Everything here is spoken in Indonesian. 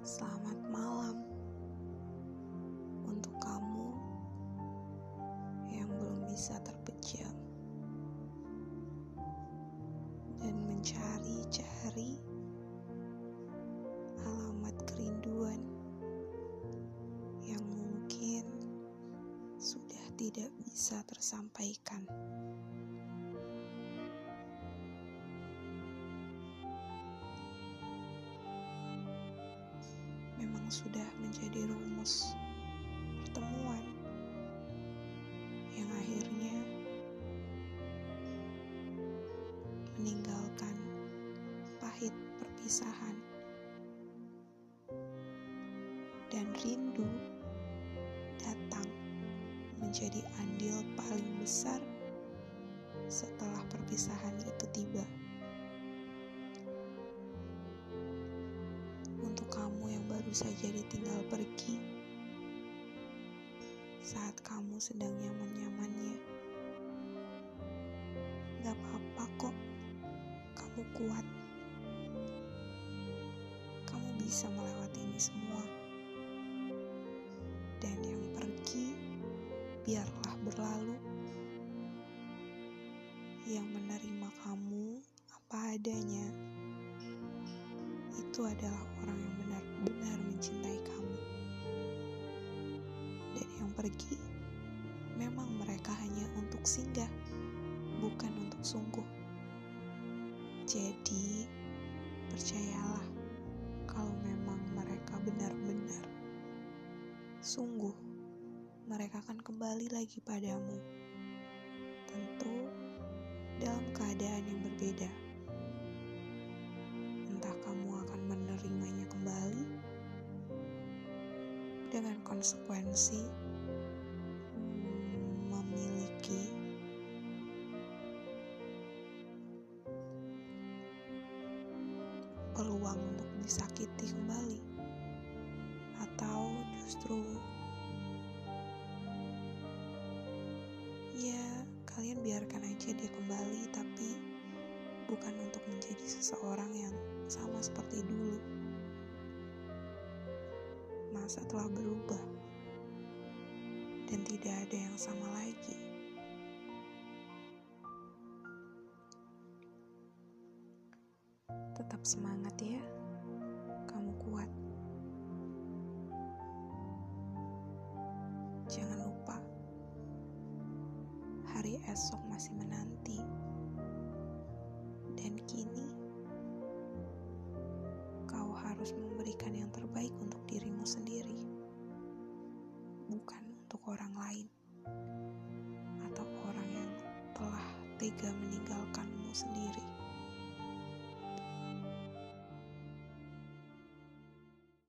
Selamat malam untuk kamu yang belum bisa terpejam dan mencari-cari alamat kerinduan yang mungkin sudah tidak bisa tersampaikan. Memang sudah menjadi rumus pertemuan yang akhirnya meninggalkan pahit perpisahan dan rindu datang menjadi andil paling besar setelah perpisahan itu tiba. Baru saja ditinggal pergi saat kamu sedang nyaman-nyamannya. Gak apa-apa kok, kamu kuat. Kamu bisa melewati ini semua. Dan yang pergi, biarlah berlalu. Yang menerima kamu apa adanya, itu adalah orang yang benar-benar pergi, memang mereka hanya untuk singgah, bukan untuk sungguh. Jadi, percayalah kalau memang mereka benar-benar sungguh, mereka akan kembali lagi padamu. Tentu dalam keadaan yang berbeda. Entah kamu akan menerimanya kembali dengan konsekuensi peluang untuk disakiti kembali? Atau justru ya kalian biarkan aja dia kembali tapi bukan untuk menjadi seseorang yang sama seperti dulu. Masa telah berubah dan tidak ada yang sama lagi tetap semangat ya. Kamu kuat. Jangan lupa, hari esok masih menanti, dan kini kau harus memberikan yang terbaik untuk dirimu sendiri, bukan untuk orang lain atau orang yang telah tega meninggalkanmu.